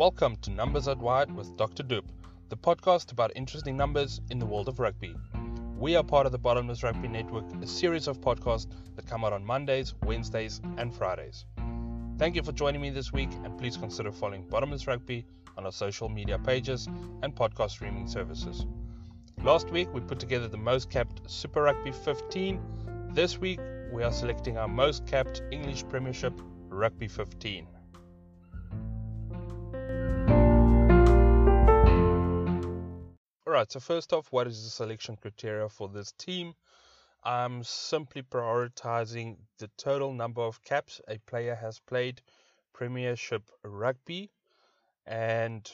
Welcome to Numbers at Wide with Dr. Doop, the podcast about interesting numbers in the world of rugby. We are part of the Bottomless Rugby Network, a series of podcasts that come out on Mondays, Wednesdays, and Fridays. Thank you for joining me this week, and please consider following Bottomless Rugby on our social media pages and podcast streaming services. Last week, we put together the most capped Super Rugby 15. This week, we are selecting our most capped English Premiership Rugby 15. Alright, so first off, what is the selection criteria for this team? I'm simply prioritizing the total number of caps a player has played Premiership Rugby, and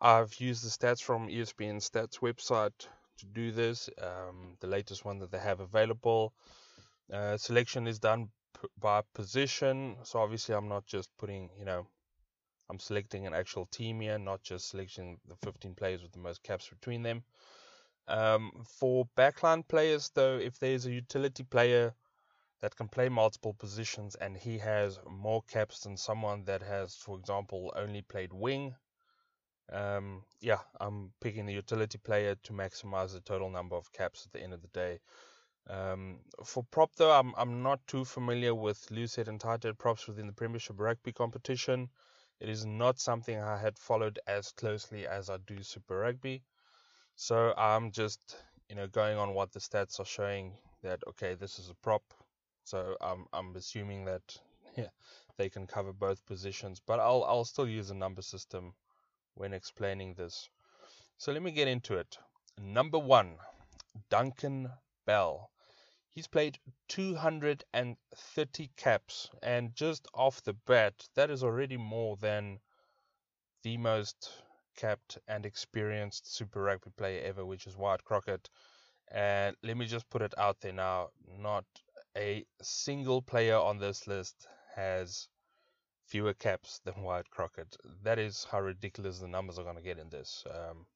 I've used the stats from ESPN Stats website to do this, um, the latest one that they have available. Uh, selection is done p- by position, so obviously I'm not just putting, you know, I'm selecting an actual team here, not just selecting the 15 players with the most caps between them. Um, for backline players, though, if there's a utility player that can play multiple positions and he has more caps than someone that has, for example, only played wing, um, yeah, I'm picking the utility player to maximize the total number of caps at the end of the day. Um, for prop, though, I'm, I'm not too familiar with loose head and tight props within the Premiership Rugby competition. It is not something I had followed as closely as I do Super Rugby. So I'm just, you know, going on what the stats are showing that okay, this is a prop. So I'm I'm assuming that yeah, they can cover both positions, but I'll I'll still use a number system when explaining this. So let me get into it. Number 1, Duncan Bell. He's played 230 caps, and just off the bat, that is already more than the most capped and experienced Super Rugby player ever, which is Wyatt Crockett. And let me just put it out there now not a single player on this list has fewer caps than Wyatt Crockett. That is how ridiculous the numbers are going to get in this. Um,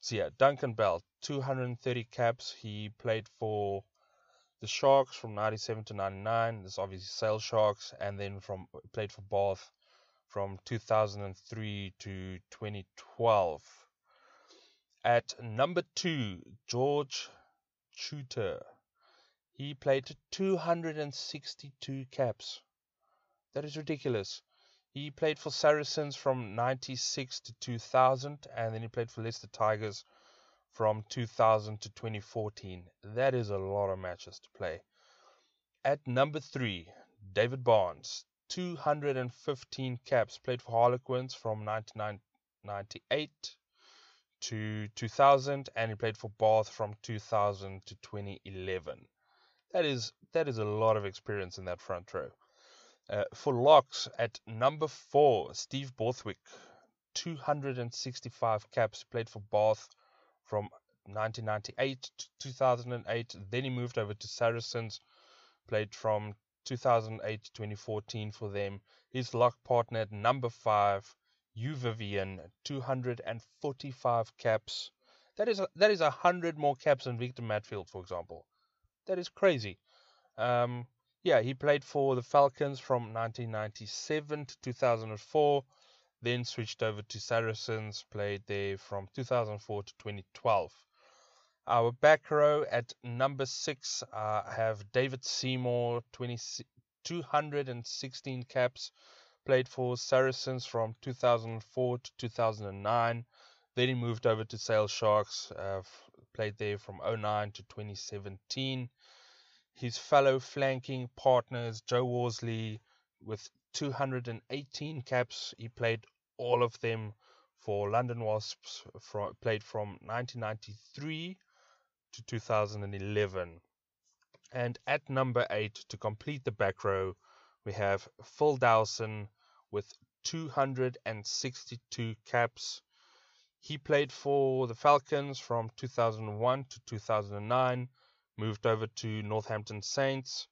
so, yeah, Duncan Bell, 230 caps. He played for the Sharks from 97 to 99. This obviously Sale Sharks, and then from played for Bath from 2003 to 2012. At number two, George Chuter. He played 262 caps. That is ridiculous. He played for Saracens from 96 to 2000, and then he played for Leicester Tigers from 2000 to 2014. That is a lot of matches to play. At number three, David Barnes, 215 caps, played for Harlequins from 1998 to 2000, and he played for Bath from 2000 to 2011. That is that is a lot of experience in that front row. Uh, for locks at number four, Steve Borthwick, 265 caps, played for Bath from 1998 to 2008. Then he moved over to Saracens, played from 2008 to 2014 for them. His lock partner at number five, Hugh Vyvyan, 245 caps. That is a, that is a hundred more caps than Victor Matfield, for example. That is crazy. Um, yeah, he played for the Falcons from 1997 to 2004 then switched over to Saracens, played there from 2004 to 2012. Our back row at number six uh, have David Seymour, 20, 216 caps, played for Saracens from 2004 to 2009. Then he moved over to Sale Sharks, uh, played there from 09 to 2017. His fellow flanking partners, Joe Worsley, with 218 caps. He played all of them for London Wasps, played from 1993 to 2011. And at number eight, to complete the back row, we have Phil Dowson with 262 caps. He played for the Falcons from 2001 to 2009, moved over to Northampton Saints,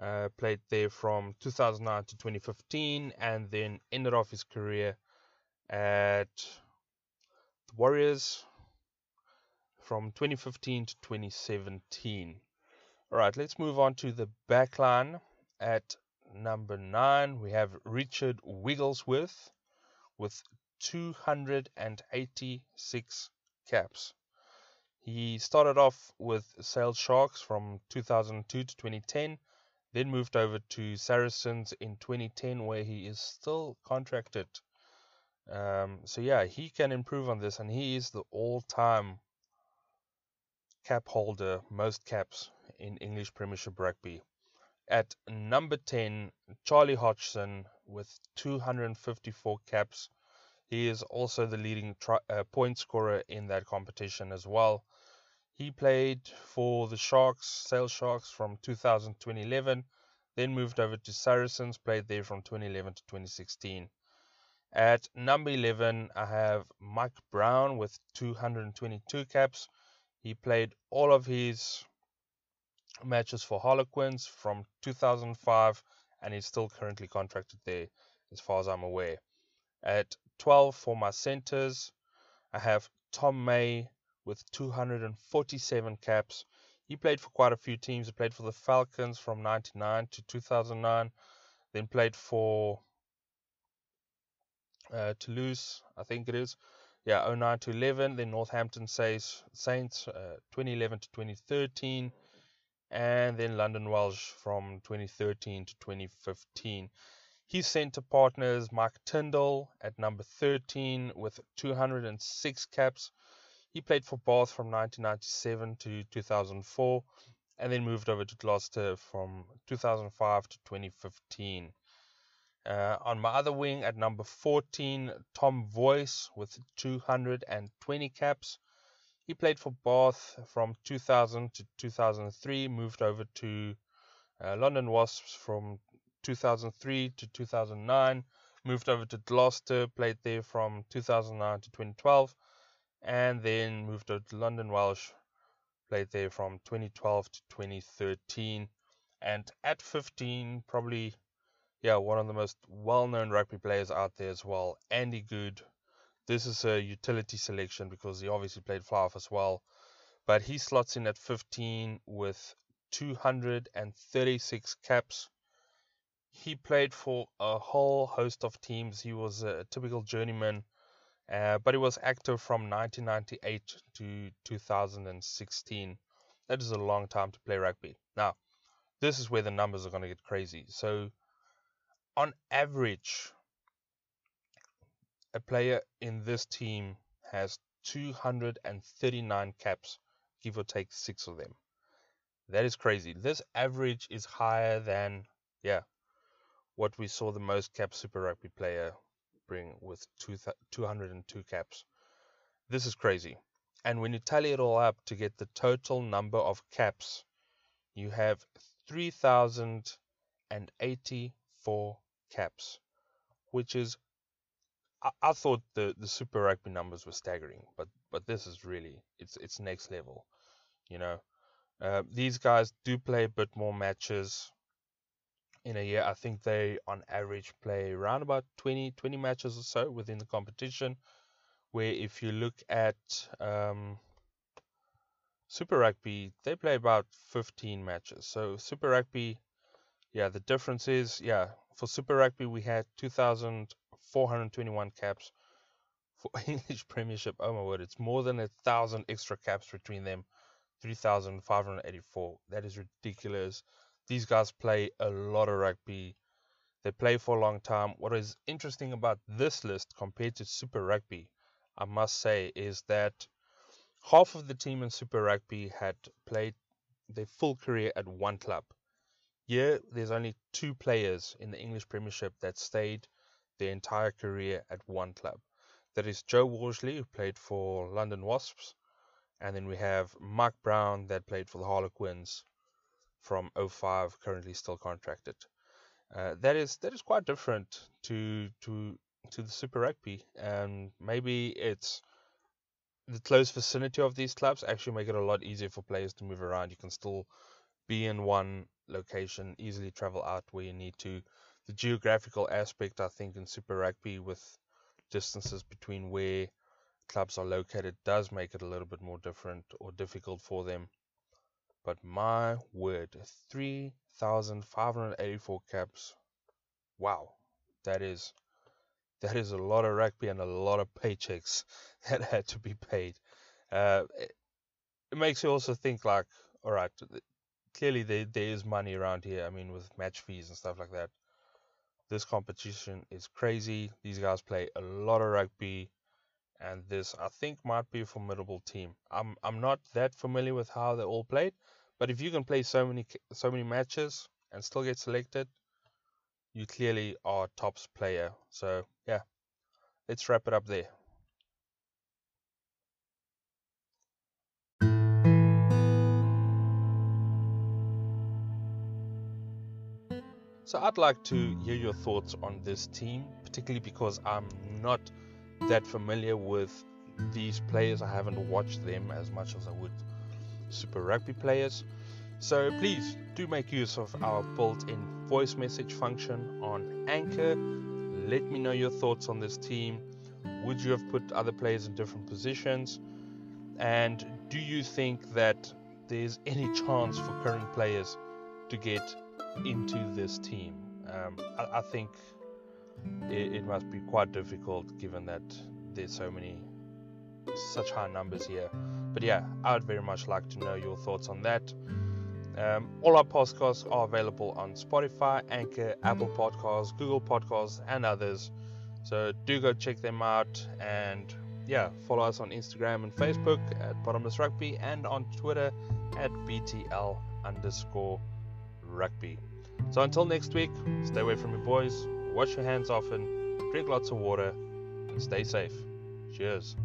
uh, played there from 2009 to 2015, and then ended off his career at the Warriors from 2015 to 2017. All right, let's move on to the backline. At number nine, we have Richard Wigglesworth with 286 caps. He started off with Sale Sharks from 2002 to 2010, then moved over to Saracens in 2010, where he is still contracted. Um, so yeah, he can improve on this, and he is the all-time cap holder, most caps in English Premiership Rugby. At number 10, Charlie Hodgson with 254 caps. He is also the leading tri- uh, point scorer in that competition as well. He played for the Sharks, Sale Sharks from 2000 to 2011, then moved over to Saracens, played there from 2011 to 2016. At number 11, I have Mike Brown with 222 caps. He played all of his matches for Harlequins from 2005 and he's still currently contracted there as far as I'm aware. At 12 for my centers, I have Tom May with 247 caps. He played for quite a few teams. He played for the Falcons from 99 to 2009, then played for uh, Toulouse, I think it is. Yeah, 09 to 11. Then Northampton Saints, Saints uh, 2011 to 2013 and then London Welsh from 2013 to 2015. His centre partner is Mike Tindall at number 13 with 206 caps. He played for Bath from 1997 to 2004 and then moved over to Gloucester from 2005 to 2015. Uh, on my other wing at number 14, Tom Voyce with 220 caps. He played for Bath from 2000 to 2003, moved over to uh, London Wasps from 2003 to 2009, moved over to Gloucester, played there from 2009 to 2012, and then moved over to London Welsh, played there from 2012 to 2013. And at 15, probably, yeah, one of the most well known rugby players out there as well, Andy Goode. this is a utility selection because he obviously played fly half as well. But he slots in at 15 with 236 caps. He played for a whole host of teams. He was a typical journeyman, uh, but he was active from 1998 to 2016. That is a long time to play rugby. Now, this is where the numbers are going to get crazy. So, on average, a player in this team has 239 caps, give or take six of them. That is crazy. This average is higher than, yeah, what we saw the most cap Super Rugby player bring with two 202 caps. This is crazy. And when you tally it all up to get the total number of caps, you have 3,084 caps, which is I, I thought the, the Super Rugby numbers were staggering, but but this is really it's it's next level. You know, uh, these guys do play a bit more matches in a year. I think they on average play around about 20 20 matches or so within the competition. Where if you look at um, Super Rugby, they play about 15 matches. So Super Rugby, yeah, the difference is yeah for Super Rugby we had 2,421 caps for English Premiership. Oh my word, it's more than a thousand extra caps between them. 3,584. That is ridiculous. These guys play a lot of rugby. They play for a long time. What is interesting about this list compared to Super Rugby, I must say, is that half of the team in Super Rugby had played their full career at one club. Here, there's only two players in the English Premiership that stayed their entire career at one club. That is Joe Worsley, who played for London Wasps, and then we have Mark Brown, that played for the Harlequins from 05, currently still contracted. Uh, that is that is quite different to to to the Super Rugby, and maybe it's the close vicinity of these clubs actually make it a lot easier for players to move around. You can still be in one location, easily travel out where you need to the geographical aspect, I think, in Super Rugby with distances between where clubs are located does make it a little bit more different or difficult for them. But my word, 3,584 caps. Wow, that is that is a lot of rugby and a lot of paychecks that had to be paid. Uh, it, it makes you also think like, all right, clearly there there is money around here. I mean, with match fees and stuff like that. This competition is crazy. These guys play a lot of rugby, and this I think might be a formidable team. I'm I'm not that familiar with how they all played, but if you can play so many so many matches and still get selected, you clearly are tops player. So yeah, let's wrap it up there. So I'd like to hear your thoughts on this team, particularly because I'm not that familiar with these players. I haven't watched them as much as I would Super Rugby players. So please do make use of our built-in voice message function on Anchor. Let me know your thoughts on this team. Would you have put other players in different positions? And do you think that there's any chance for current players to get into this team. Um, I, I, think it, it, must be quite difficult given that there's so many, such high numbers here. But yeah, I would very much like to know your thoughts on that. Um, all our podcasts are available on Spotify, Anchor, Apple Podcasts, Google Podcasts, and others. So do go check them out and yeah, follow us on Instagram and Facebook at Bottomless Rugby and on Twitter at BTL underscore rugby. So until next week, stay away from your boys, wash your hands often, drink lots of water, and stay safe. Cheers.